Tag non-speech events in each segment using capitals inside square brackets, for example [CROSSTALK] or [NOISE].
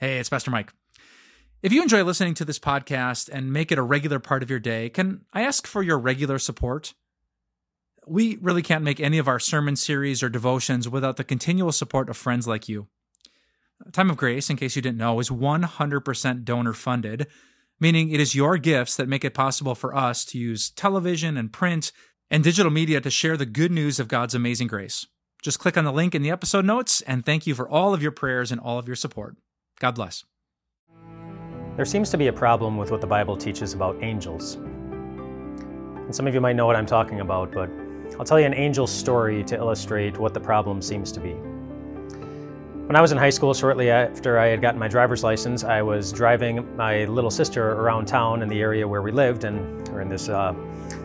Hey, it's Pastor Mike. If you enjoy listening to this podcast and make it a regular part of your day, can I ask for your regular support? We really can't make any of our sermon series or devotions without the continual support of friends like you. Time of Grace, in case you didn't know, is 100% donor funded, meaning it is your gifts that make it possible for us to use television and print and digital media to share the good news of God's amazing grace. Just click on the link in the episode notes, and thank you for all of your prayers and all of your support. God bless. There seems to be a problem with what the Bible teaches about angels. And some of you might know what I'm talking about, but I'll tell you an angel story to illustrate what the problem seems to be. When I was in high school, shortly after I had gotten my driver's license, I was driving my little sister around town in the area where we lived, and we're in this uh,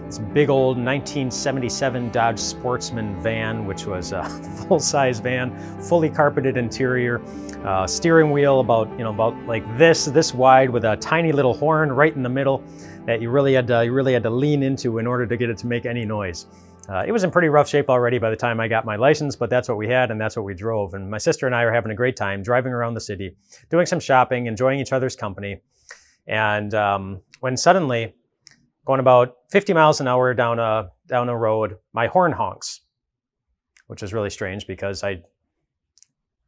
this big old 1977 Dodge Sportsman van, which was a [LAUGHS] full-size van, fully carpeted interior, uh, steering wheel about you know about like this this wide with a tiny little horn right in the middle that you really had to, you really had to lean into in order to get it to make any noise. Uh, it was in pretty rough shape already by the time I got my license, but that's what we had and that's what we drove. And my sister and I were having a great time driving around the city, doing some shopping, enjoying each other's company. And um, when suddenly going about 50 miles an hour down a down a road, my horn honks, which is really strange because I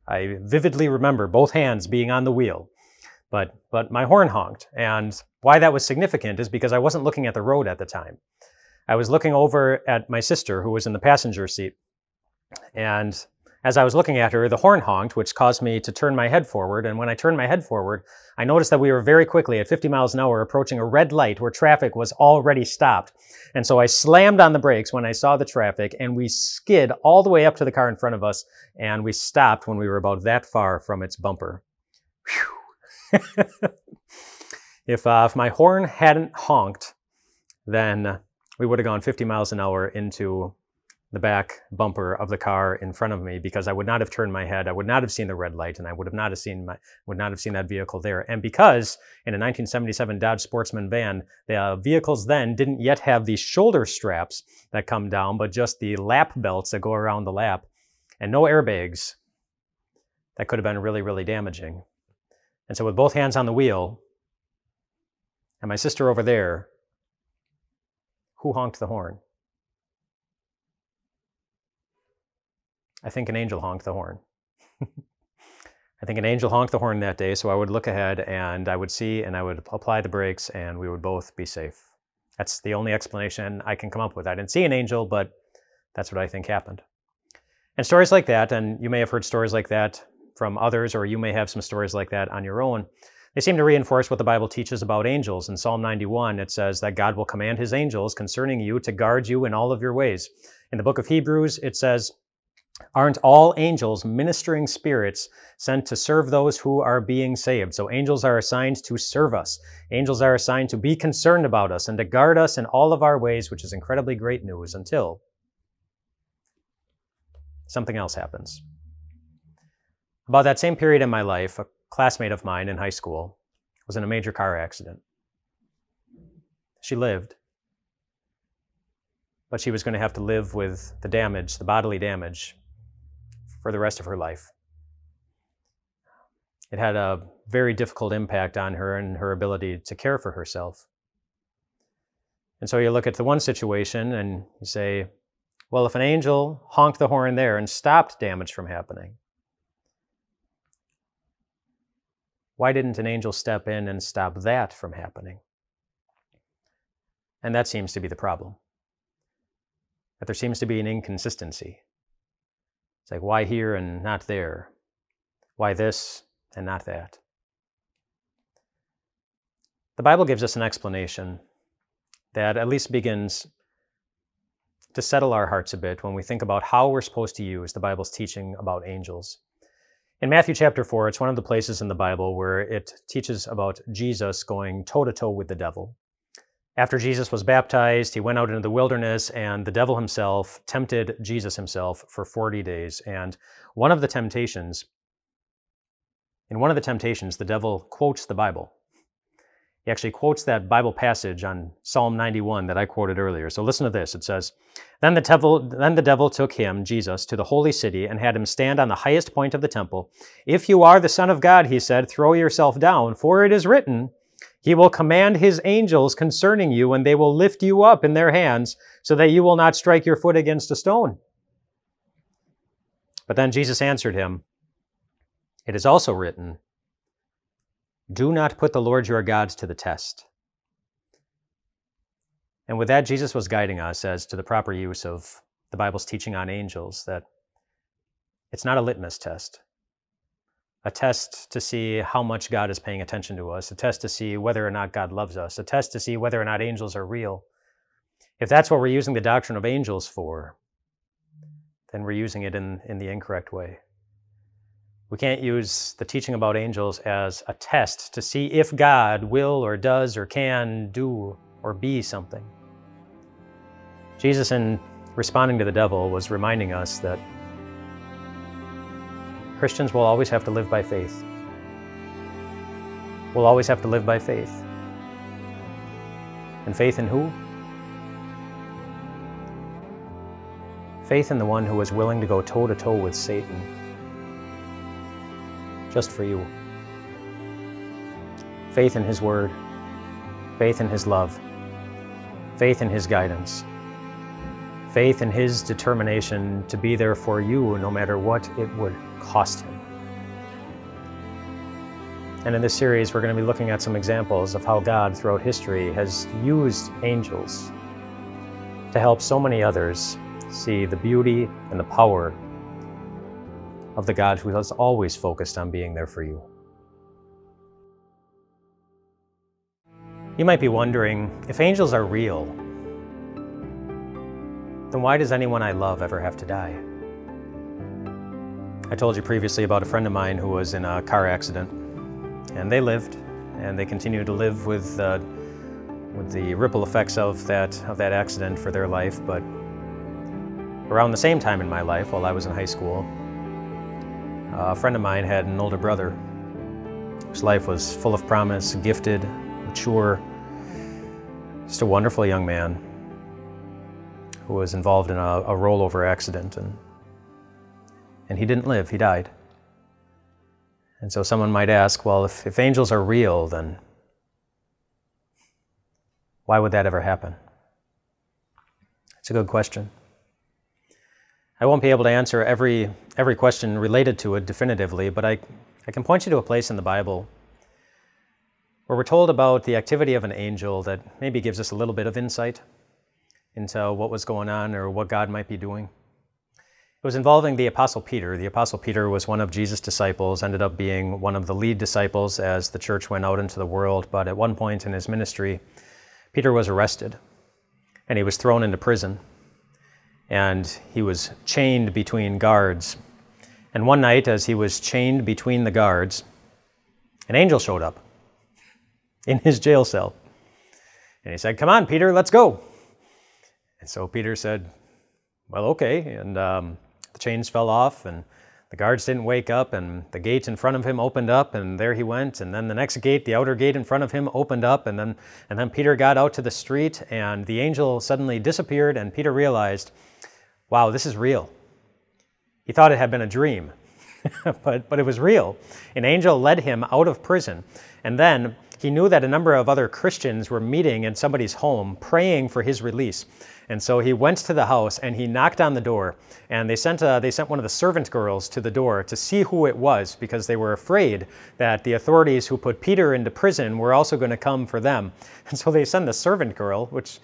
I vividly remember both hands being on the wheel, but but my horn honked, and why that was significant is because I wasn't looking at the road at the time. I was looking over at my sister who was in the passenger seat, and as I was looking at her, the horn honked, which caused me to turn my head forward. And when I turned my head forward, I noticed that we were very quickly at 50 miles an hour approaching a red light where traffic was already stopped. And so I slammed on the brakes when I saw the traffic and we skid all the way up to the car in front of us. And we stopped when we were about that far from its bumper. [LAUGHS] if, uh, if my horn hadn't honked, then we would have gone 50 miles an hour into the back bumper of the car in front of me because I would not have turned my head. I would not have seen the red light and I would have not have seen my, would not have seen that vehicle there. And because in a 1977 Dodge Sportsman van, the uh, vehicles then didn't yet have these shoulder straps that come down, but just the lap belts that go around the lap and no airbags, that could have been really, really damaging. And so with both hands on the wheel and my sister over there, who honked the horn? I think an angel honked the horn. [LAUGHS] I think an angel honked the horn that day, so I would look ahead and I would see and I would apply the brakes and we would both be safe. That's the only explanation I can come up with. I didn't see an angel, but that's what I think happened. And stories like that, and you may have heard stories like that from others, or you may have some stories like that on your own. They seem to reinforce what the Bible teaches about angels. In Psalm 91, it says that God will command his angels concerning you to guard you in all of your ways. In the book of Hebrews, it says, Aren't all angels ministering spirits sent to serve those who are being saved? So angels are assigned to serve us. Angels are assigned to be concerned about us and to guard us in all of our ways, which is incredibly great news until something else happens. About that same period in my life, a classmate of mine in high school was in a major car accident. She lived, but she was going to have to live with the damage, the bodily damage, for the rest of her life. It had a very difficult impact on her and her ability to care for herself. And so you look at the one situation and you say, well, if an angel honked the horn there and stopped damage from happening, why didn't an angel step in and stop that from happening? And that seems to be the problem. That there seems to be an inconsistency. It's like, why here and not there? Why this and not that? The Bible gives us an explanation that at least begins to settle our hearts a bit when we think about how we're supposed to use the Bible's teaching about angels. In Matthew chapter 4, it's one of the places in the Bible where it teaches about Jesus going toe to toe with the devil. After Jesus was baptized, he went out into the wilderness, and the devil himself tempted Jesus himself for 40 days. And one of the temptations, in one of the temptations, the devil quotes the Bible. He actually quotes that Bible passage on Psalm 91 that I quoted earlier. So listen to this. It says, then the, devil, then the devil took him, Jesus, to the holy city and had him stand on the highest point of the temple. If you are the Son of God, he said, throw yourself down, for it is written, He will command His angels concerning you, and they will lift you up in their hands, so that you will not strike your foot against a stone. But then Jesus answered him, It is also written, Do not put the Lord your God to the test. And with that, Jesus was guiding us as to the proper use of the Bible's teaching on angels, that it's not a litmus test, a test to see how much God is paying attention to us, a test to see whether or not God loves us, a test to see whether or not angels are real. If that's what we're using the doctrine of angels for, then we're using it in, in the incorrect way. We can't use the teaching about angels as a test to see if God will or does or can do or be something. Jesus, in responding to the devil, was reminding us that Christians will always have to live by faith. We'll always have to live by faith. And faith in who? Faith in the one who was willing to go toe to toe with Satan just for you. Faith in his word, faith in his love, faith in his guidance, faith in his determination to be there for you no matter what it would cost him. And in this series, we're going to be looking at some examples of how God throughout history has used angels to help so many others see the beauty and the power of the God who is always focused on being there for you. You might be wondering if angels are real, then why does anyone I love ever have to die? I told you previously about a friend of mine who was in a car accident, and they lived, and they continue to live with, uh, with the ripple effects of that, of that accident for their life, but Around the same time in my life, while I was in high school, a friend of mine had an older brother whose life was full of promise, gifted, mature, just a wonderful young man who was involved in a, a rollover accident. And, and he didn't live, he died. And so someone might ask, well, if, if angels are real, then why would that ever happen? It's a good question. I won't be able to answer every, every question related to it definitively, but I, I can point you to a place in the Bible where we're told about the activity of an angel that maybe gives us a little bit of insight into what was going on or what God might be doing. It was involving the Apostle Peter. The Apostle Peter was one of Jesus' disciples, ended up being one of the lead disciples as the church went out into the world. But at one point in his ministry, Peter was arrested and he was thrown into prison and he was chained between guards. And one night, as he was chained between the guards, an angel showed up in his jail cell. And he said, Come on, Peter, let's go. And so Peter said, Well, okay. And um, the chains fell off, and the guards didn't wake up, and the gate in front of him opened up, and there he went. And then the next gate, the outer gate in front of him, opened up, and then, and then Peter got out to the street, and the angel suddenly disappeared, and Peter realized wow, this is real. He thought it had been a dream, [LAUGHS] but, but it was real. An angel led him out of prison. And then he knew that a number of other Christians were meeting in somebody's home praying for his release. And so he went to the house and he knocked on the door. And they sent, a, they sent one of the servant girls to the door to see who it was because they were afraid that the authorities who put Peter into prison were also going to come for them. And so they send the servant girl, which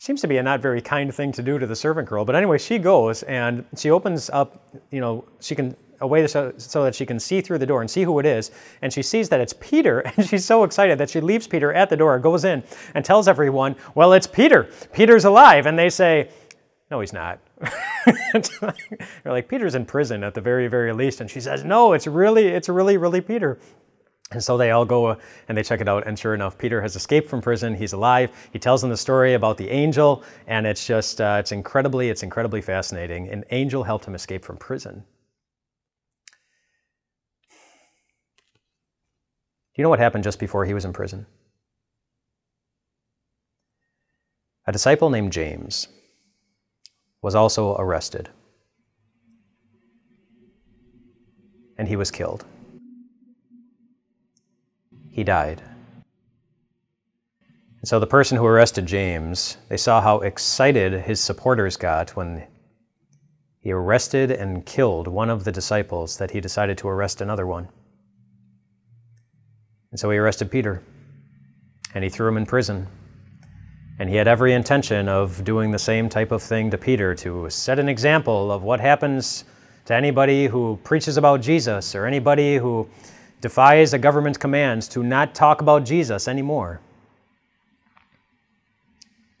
seems to be a not very kind thing to do to the servant girl. But anyway, she goes and she opens up, you know, she can a way so, so, that she can see through the door and see who it is. And she sees that it's Peter, [LAUGHS] and she's so excited that she leaves Peter at the door, goes in, and tells everyone, Well, it's Peter. Peter's alive. And they say, No, he's not. [LAUGHS] They're like, Peter's in prison at the very, very least. And she says, No, it's really, it's really, really Peter. And so they all go uh, and they check it out, and sure enough, Peter has escaped from prison. He's alive. He tells them the story about the angel, and it's just uh, it's incredibly it's incredibly fascinating. An angel helped him escape from prison. Do you know what happened just before he was in prison? a disciple named James was also arrested. And he was killed. He died. And so the person who arrested James, they saw how excited his supporters got when he arrested and killed one of the disciples that he decided to arrest another one. And so he arrested Peter and he threw him in prison. And he had every intention of doing the same type of thing to Peter to set an example of what happens to anybody who preaches about Jesus or anybody who defies a government's commands to not talk about Jesus anymore.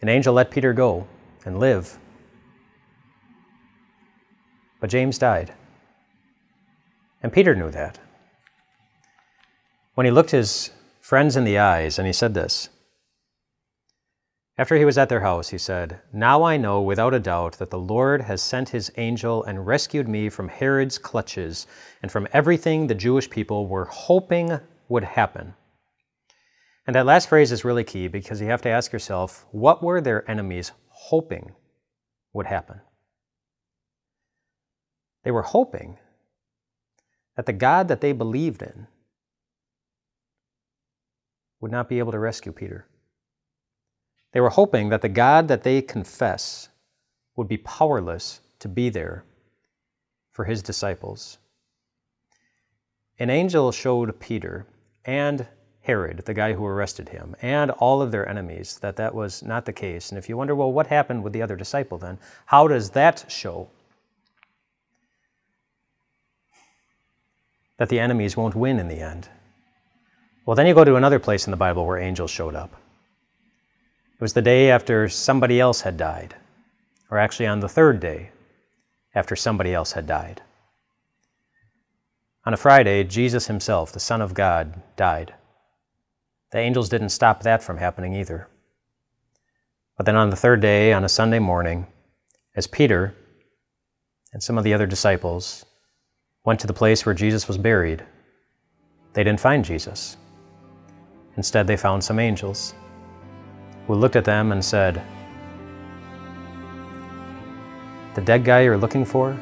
An angel let Peter go and live. But James died. And Peter knew that. When he looked his friends in the eyes and he said this, after he was at their house, he said, Now I know without a doubt that the Lord has sent his angel and rescued me from Herod's clutches and from everything the Jewish people were hoping would happen. And that last phrase is really key because you have to ask yourself what were their enemies hoping would happen? They were hoping that the God that they believed in would not be able to rescue Peter. They were hoping that the God that they confess would be powerless to be there for his disciples. An angel showed Peter and Herod, the guy who arrested him, and all of their enemies, that that was not the case. And if you wonder, well, what happened with the other disciple then? How does that show that the enemies won't win in the end? Well, then you go to another place in the Bible where angels showed up. It was the day after somebody else had died, or actually on the third day after somebody else had died. On a Friday, Jesus himself, the Son of God, died. The angels didn't stop that from happening either. But then on the third day, on a Sunday morning, as Peter and some of the other disciples went to the place where Jesus was buried, they didn't find Jesus. Instead, they found some angels who looked at them and said, The dead guy you're looking for,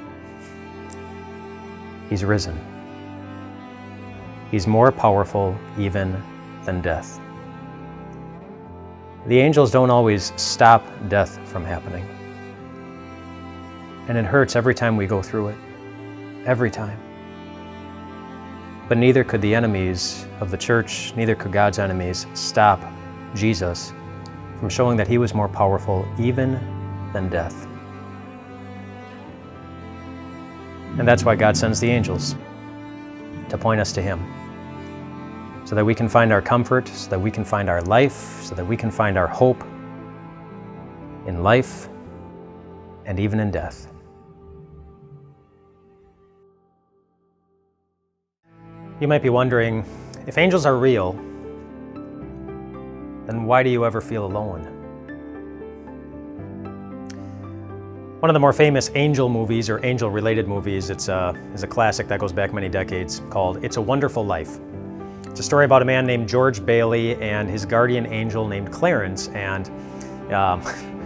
he's risen. He's more powerful even than death. The angels don't always stop death from happening. And it hurts every time we go through it. Every time. But neither could the enemies of the church, neither could God's enemies stop Jesus from showing that he was more powerful even than death. And that's why God sends the angels to point us to him so that we can find our comfort, so that we can find our life, so that we can find our hope in life and even in death. You might be wondering if angels are real, then why do you ever feel alone? One of the more famous angel movies or angel related movies, it's a, is a classic that goes back many decades called It's a Wonderful Life. It's a story about a man named George Bailey and his guardian angel named Clarence. And um, [LAUGHS]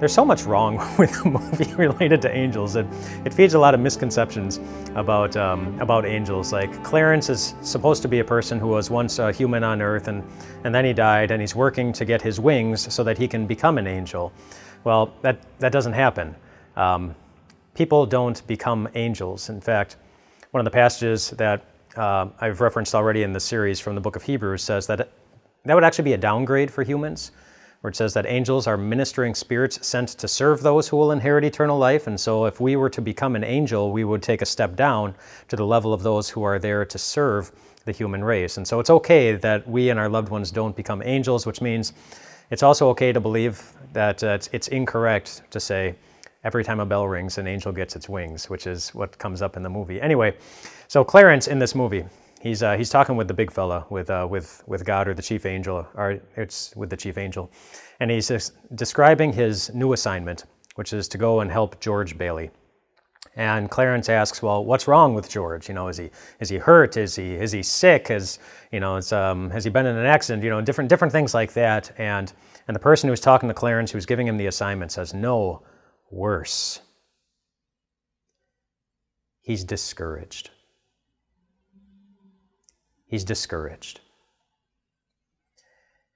there's so much wrong [LAUGHS] with the movie related to angels. It, it feeds a lot of misconceptions about, um, about angels. Like Clarence is supposed to be a person who was once a human on earth and, and then he died and he's working to get his wings so that he can become an angel. Well, that, that doesn't happen. Um, people don't become angels. In fact, one of the passages that uh, I've referenced already in the series from the book of Hebrews says that that would actually be a downgrade for humans, where it says that angels are ministering spirits sent to serve those who will inherit eternal life. And so, if we were to become an angel, we would take a step down to the level of those who are there to serve the human race. And so, it's okay that we and our loved ones don't become angels, which means it's also okay to believe that uh, it's, it's incorrect to say, every time a bell rings, an angel gets its wings, which is what comes up in the movie. Anyway, so Clarence in this movie, he's, uh, he's talking with the big fella, with, uh, with, with God or the chief angel, or it's with the chief angel, and he's describing his new assignment, which is to go and help George Bailey. And Clarence asks, "Well, what's wrong with George? You know, is he is he hurt? Is he is he sick? Has you know, um, has he been in an accident? You know, different different things like that." And And the person who's talking to Clarence, who's giving him the assignment, says, No, worse. He's discouraged. He's discouraged.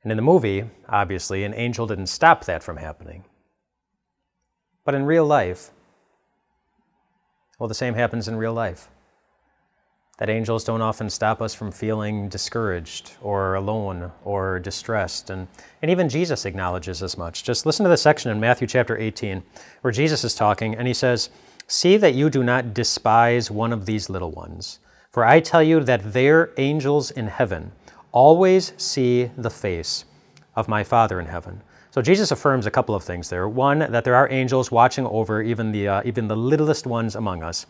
And in the movie, obviously, an angel didn't stop that from happening. But in real life, well, the same happens in real life. That angels don't often stop us from feeling discouraged or alone or distressed. And, and even Jesus acknowledges as much. Just listen to the section in Matthew chapter 18 where Jesus is talking and he says, See that you do not despise one of these little ones, for I tell you that their angels in heaven always see the face of my Father in heaven. So Jesus affirms a couple of things there. One, that there are angels watching over even the, uh, even the littlest ones among us.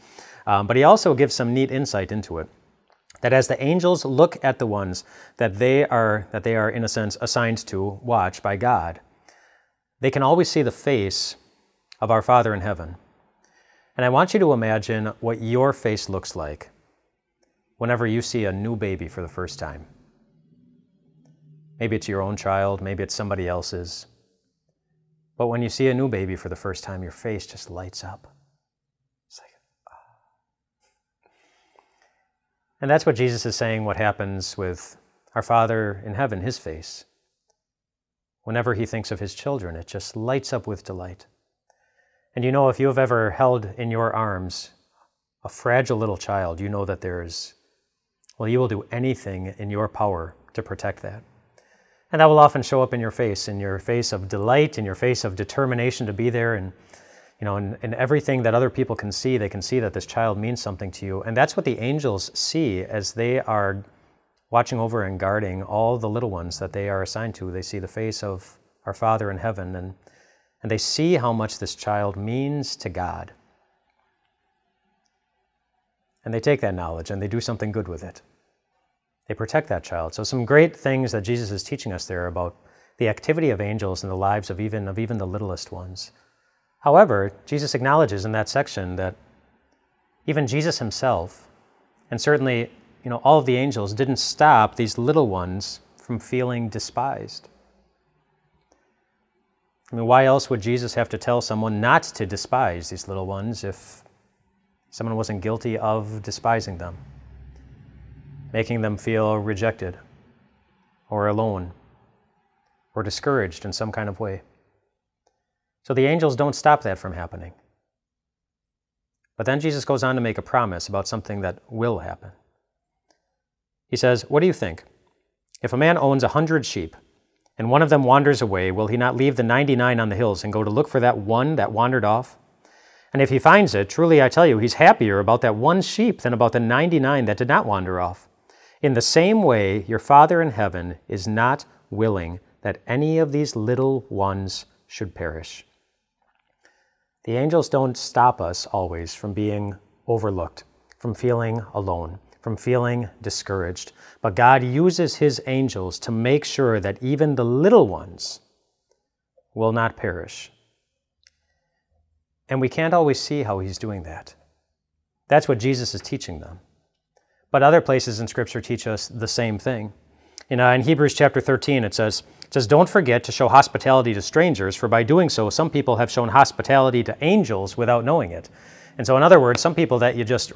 Um, but he also gives some neat insight into it. That as the angels look at the ones that they are, that they are in a sense assigned to watch by God, they can always see the face of our Father in heaven. And I want you to imagine what your face looks like whenever you see a new baby for the first time. Maybe it's your own child, maybe it's somebody else's. But when you see a new baby for the first time, your face just lights up. It's like, ah. And that's what Jesus is saying what happens with our Father in heaven, his face. Whenever he thinks of his children, it just lights up with delight. And you know, if you have ever held in your arms a fragile little child, you know that there's, well, you will do anything in your power to protect that. And that will often show up in your face, in your face of delight, in your face of determination to be there, and you know, in, in everything that other people can see, they can see that this child means something to you. And that's what the angels see as they are watching over and guarding all the little ones that they are assigned to. They see the face of our Father in heaven, and, and they see how much this child means to God. And they take that knowledge and they do something good with it. They protect that child. So some great things that Jesus is teaching us there about the activity of angels in the lives of even of even the littlest ones. However, Jesus acknowledges in that section that even Jesus himself, and certainly you know all of the angels, didn't stop these little ones from feeling despised. I mean, why else would Jesus have to tell someone not to despise these little ones if someone wasn't guilty of despising them? making them feel rejected or alone or discouraged in some kind of way. So the angels don't stop that from happening. But then Jesus goes on to make a promise about something that will happen. He says, What do you think? If a man owns a hundred sheep, and one of them wanders away, will he not leave the 99 on the hills and go to look for that one that wandered off? And if he finds it, truly I tell you, he's happier about that one sheep than about the 99 that did not wander off. In the same way, your Father in heaven is not willing that any of these little ones should perish. The angels don't stop us always from being overlooked, from feeling alone, from feeling discouraged. But God uses His angels to make sure that even the little ones will not perish. And we can't always see how He's doing that. That's what Jesus is teaching them. But other places in Scripture teach us the same thing. In Hebrews chapter 13, it says, it says, Don't forget to show hospitality to strangers, for by doing so, some people have shown hospitality to angels without knowing it. And so, in other words, some people that you just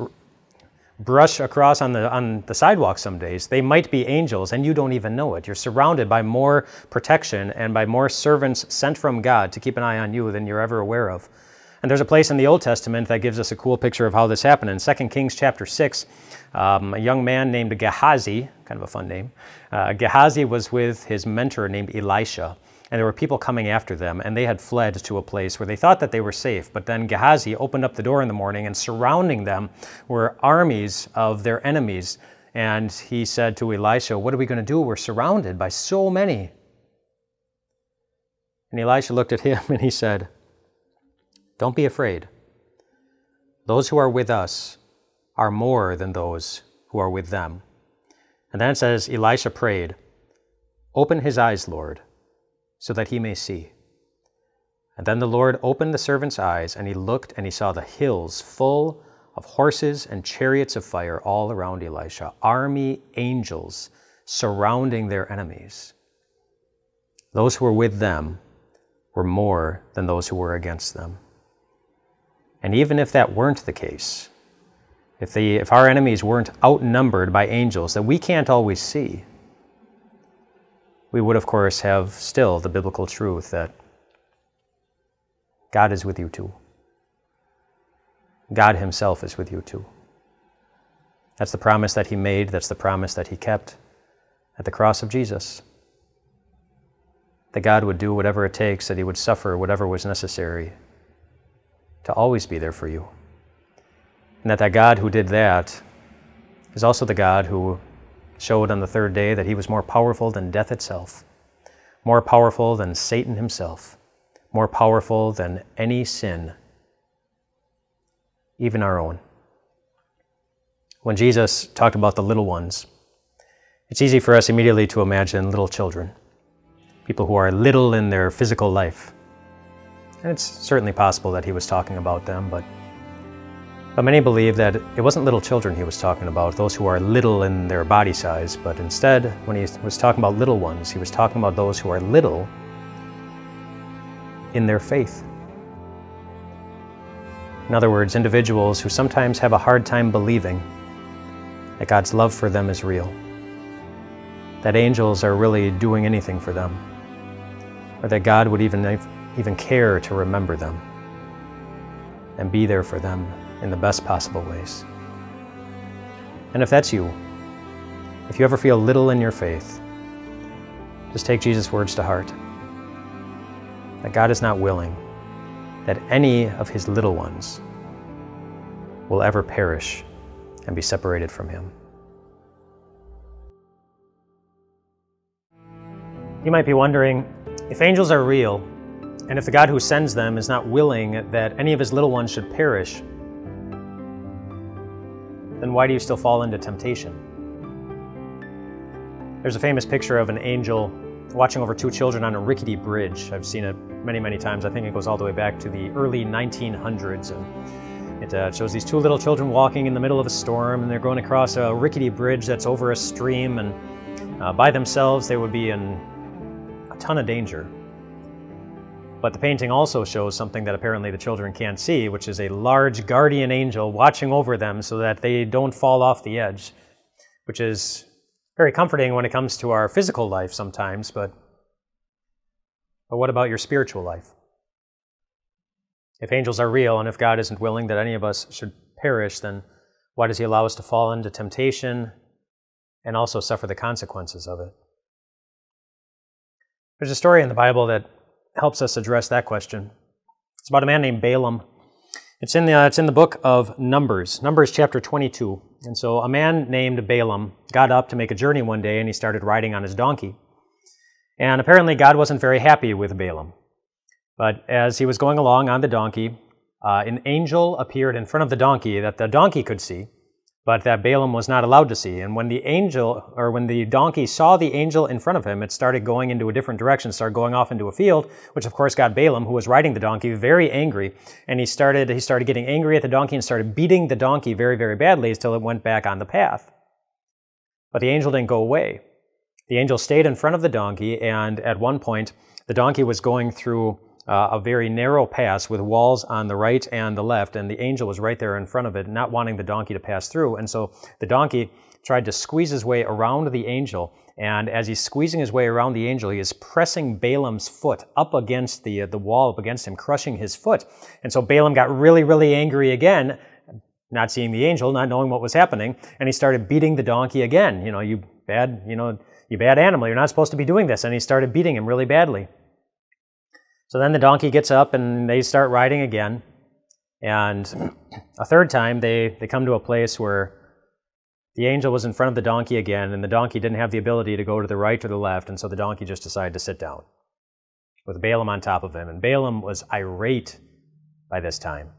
brush across on the, on the sidewalk some days, they might be angels and you don't even know it. You're surrounded by more protection and by more servants sent from God to keep an eye on you than you're ever aware of. And there's a place in the Old Testament that gives us a cool picture of how this happened. In 2 Kings chapter 6, um, a young man named Gehazi, kind of a fun name, uh, Gehazi was with his mentor named Elisha. And there were people coming after them, and they had fled to a place where they thought that they were safe. But then Gehazi opened up the door in the morning, and surrounding them were armies of their enemies. And he said to Elisha, What are we going to do? We're surrounded by so many. And Elisha looked at him [LAUGHS] and he said, don't be afraid. Those who are with us are more than those who are with them. And then it says, Elisha prayed, Open his eyes, Lord, so that he may see. And then the Lord opened the servant's eyes, and he looked, and he saw the hills full of horses and chariots of fire all around Elisha, army angels surrounding their enemies. those who were with them were more than those who were against them. And even if that weren't the case, if, the, if our enemies weren't outnumbered by angels that we can't always see, we would, of course, have still the biblical truth that God is with you too. God Himself is with you too. That's the promise that He made, that's the promise that He kept at the cross of Jesus. That God would do whatever it takes, that He would suffer whatever was necessary to always be there for you. And that that God who did that is also the God who showed on the third day that He was more powerful than death itself, more powerful than Satan himself, more powerful than any sin, even our own. When Jesus talked about the little ones, it's easy for us immediately to imagine little children, people who are little in their physical life. And it's certainly possible that he was talking about them, but, but many believe that it wasn't little children he was talking about, those who are little in their body size, but instead, when he was talking about little ones, he was talking about those who are little in their faith. In other words, individuals who sometimes have a hard time believing that God's love for them is real that angels are really doing anything for them, or that God would even, even care to remember them and be there for them in the best possible ways. And if that's you, if you ever feel little in your faith, just take Jesus' words to heart that God is not willing that any of his little ones will ever perish and be separated from him. You might be wondering if angels are real, and if the God who sends them is not willing that any of his little ones should perish, then why do you still fall into temptation? There's a famous picture of an angel watching over two children on a rickety bridge. I've seen it many, many times. I think it goes all the way back to the early 1900s. And it uh, shows these two little children walking in the middle of a storm, and they're going across a rickety bridge that's over a stream. And uh, by themselves, they would be in a ton of danger. But the painting also shows something that apparently the children can't see, which is a large guardian angel watching over them so that they don't fall off the edge, which is very comforting when it comes to our physical life sometimes, but, but what about your spiritual life? If angels are real and if God isn't willing that any of us should perish, then why does He allow us to fall into temptation and also suffer the consequences of it? There's a story in the Bible that helps us address that question. It's about a man named Balaam. It's in the, uh, it's in the book of Numbers, Numbers chapter 22. And so a man named Balaam got up to make a journey one day and he started riding on his donkey. And apparently God wasn't very happy with Balaam. But as he was going along on the donkey, uh, an angel appeared in front of the donkey that the donkey could see but that Balaam was not allowed to see. And when the angel, or when the donkey saw the angel in front of him, it started going into a different direction, started going off into a field, which of course got Balaam, who was riding the donkey, very angry. And he started, he started getting angry at the donkey and started beating the donkey very, very badly until it went back on the path. But the angel didn't go away. The angel stayed in front of the donkey, and at one point, the donkey was going through uh, a very narrow pass with walls on the right and the left, and the angel was right there in front of it, not wanting the donkey to pass through. And so the donkey tried to squeeze his way around the angel, and as he's squeezing his way around the angel, he is pressing Balaam's foot up against the, uh, the wall, up against him, crushing his foot. And so Balaam got really, really angry again, not seeing the angel, not knowing what was happening, and he started beating the donkey again. You know, you bad, you know, you bad animal, you're not supposed to be doing this. And he started beating him really badly. So then the donkey gets up and they start riding again. And a third time, they, they come to a place where the angel was in front of the donkey again, and the donkey didn't have the ability to go to the right or the left, and so the donkey just decided to sit down with Balaam on top of him. And Balaam was irate by this time.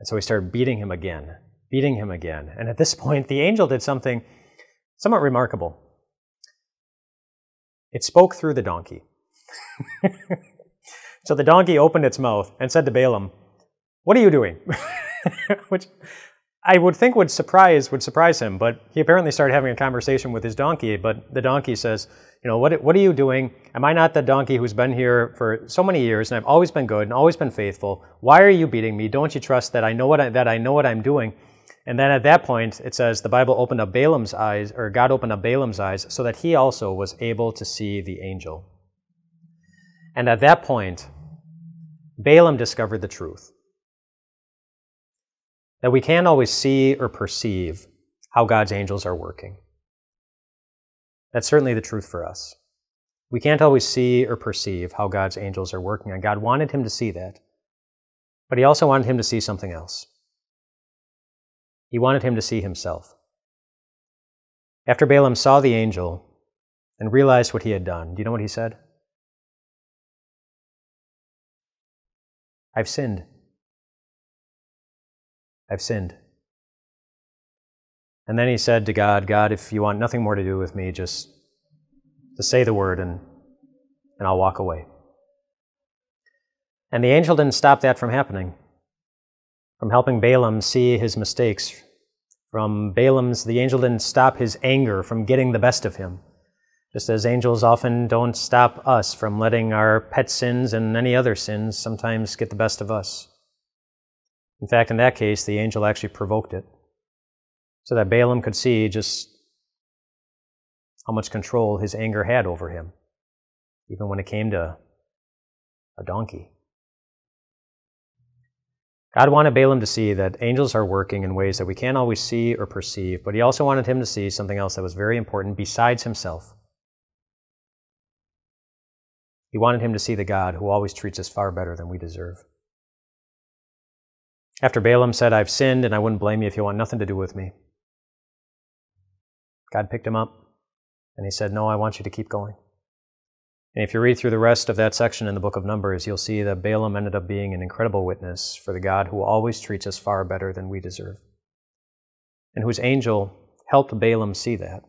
And so he started beating him again, beating him again. And at this point, the angel did something somewhat remarkable. It spoke through the donkey. [LAUGHS] so the donkey opened its mouth and said to Balaam, What are you doing? [LAUGHS] Which I would think would surprise would surprise him, but he apparently started having a conversation with his donkey. But the donkey says, "You know, what what are you doing? Am I not the donkey who's been here for so many years and I've always been good and always been faithful? Why are you beating me? Don't you trust that I know what I, that I know what I'm doing?" And then at that point, it says the Bible opened up Balaam's eyes, or God opened up Balaam's eyes, so that he also was able to see the angel. And at that point, Balaam discovered the truth that we can't always see or perceive how God's angels are working. That's certainly the truth for us. We can't always see or perceive how God's angels are working, and God wanted him to see that. But he also wanted him to see something else. He wanted him to see himself. After Balaam saw the angel and realized what he had done, do you know what he said? I've sinned. I've sinned. And then he said to God, God, if you want nothing more to do with me, just, just say the word and, and I'll walk away. And the angel didn't stop that from happening, from helping Balaam see his mistakes. From Balaam's, the angel didn't stop his anger from getting the best of him, just as angels often don't stop us from letting our pet sins and any other sins sometimes get the best of us. In fact, in that case, the angel actually provoked it so that Balaam could see just how much control his anger had over him, even when it came to a donkey. God wanted Balaam to see that angels are working in ways that we can't always see or perceive, but he also wanted him to see something else that was very important besides himself. He wanted him to see the God who always treats us far better than we deserve. After Balaam said, I've sinned and I wouldn't blame you if you want nothing to do with me, God picked him up and he said, No, I want you to keep going. And if you read through the rest of that section in the book of Numbers, you'll see that Balaam ended up being an incredible witness for the God who always treats us far better than we deserve, and whose angel helped Balaam see that.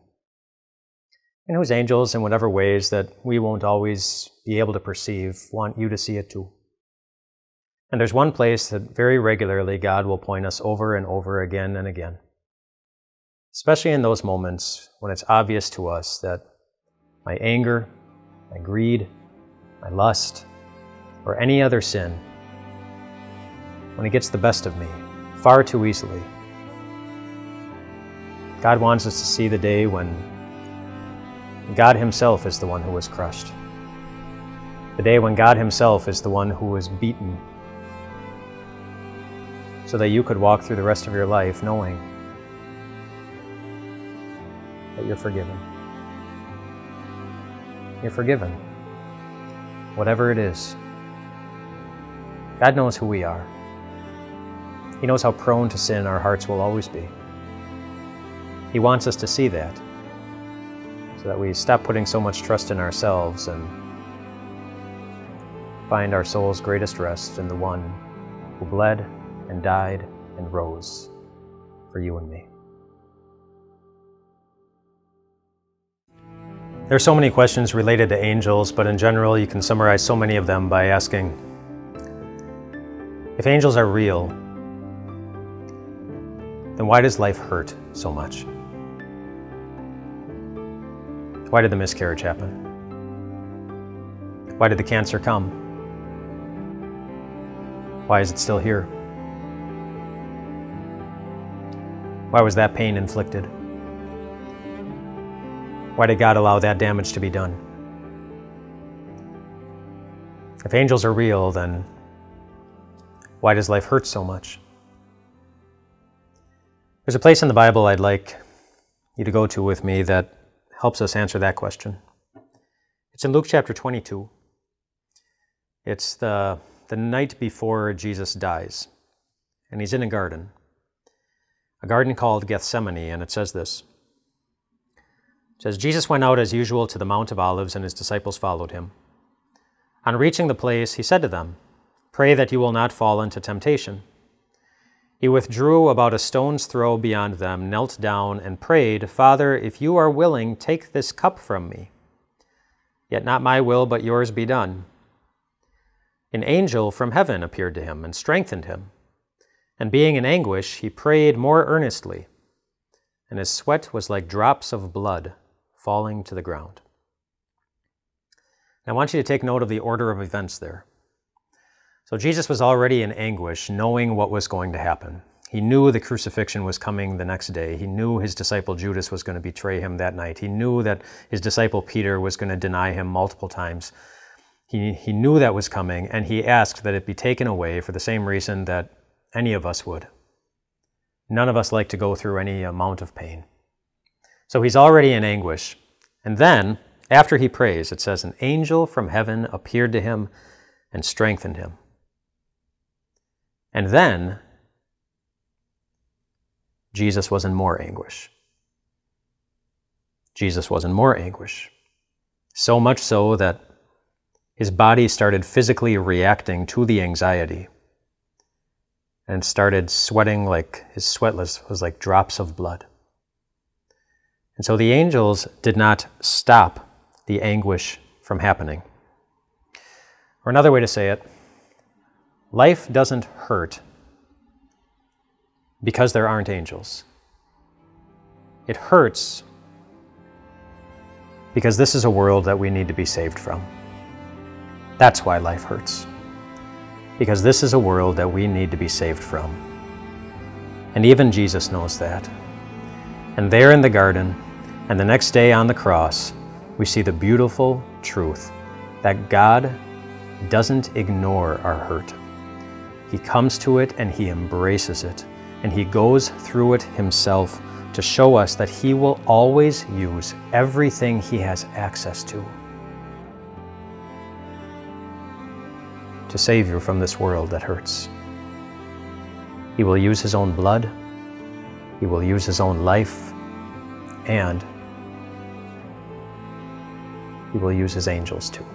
And whose angels, in whatever ways that we won't always be able to perceive, want you to see it too. And there's one place that very regularly God will point us over and over again and again. Especially in those moments when it's obvious to us that my anger, my greed, my lust, or any other sin, when it gets the best of me far too easily, God wants us to see the day when God Himself is the one who was crushed. The day when God Himself is the one who was beaten so that you could walk through the rest of your life knowing that you're forgiven. You're forgiven. Whatever it is. God knows who we are. He knows how prone to sin our hearts will always be. He wants us to see that that we stop putting so much trust in ourselves and find our soul's greatest rest in the one who bled and died and rose for you and me. There are so many questions related to angels, but in general, you can summarize so many of them by asking if angels are real, then why does life hurt so much? Why did the miscarriage happen? Why did the cancer come? Why is it still here? Why was that pain inflicted? Why did God allow that damage to be done? If angels are real, then why does life hurt so much? There's a place in the Bible I'd like you to go to with me that helps us answer that question. It's in Luke chapter 22. It's the, the night before Jesus dies, and he's in a garden a garden called Gethsemane, and it says this. It says, Jesus went out as usual to the Mount of Olives, and his disciples followed him. On reaching the place, he said to them, Pray that you will not fall into temptation. He withdrew about a stone's throw beyond them, knelt down, and prayed, Father, if you are willing, take this cup from me. Yet not my will, but yours be done. An angel from heaven appeared to him and strengthened him. And being in anguish, he prayed more earnestly, and his sweat was like drops of blood falling to the ground. I want you to take note of the order of events there. So Jesus was already in anguish, knowing what was going to happen. He knew the crucifixion was coming the next day. He knew his disciple Judas was going to betray him that night. He knew that his disciple Peter was going to deny him multiple times. He, he knew that was coming, and he asked that it be taken away for the same reason that any of us would. None of us like to go through any amount of pain. So he's already in anguish. And then, after he prays, it says, An angel from heaven appeared to him and strengthened him. And then, Jesus was in more anguish. Jesus was in more anguish. So much so that his body started physically reacting to the anxiety and started sweating like his sweat was, was like drops of blood. And so the angels did not stop the anguish from happening. Or another way to say it, life doesn't hurt because there aren't angels. It hurts because this is a world that we need to be saved from. That's why life hurts. Because this is a world that we need to be saved from. And even Jesus knows that. And there in the garden, and the next day on the cross, we see the beautiful truth that God doesn't ignore our hurt. He comes to it and he embraces it, and he goes through it himself to show us that he will always use everything he has access to to save you from this world that hurts. He will use his own blood, he will use his own life, and he will use his angels too.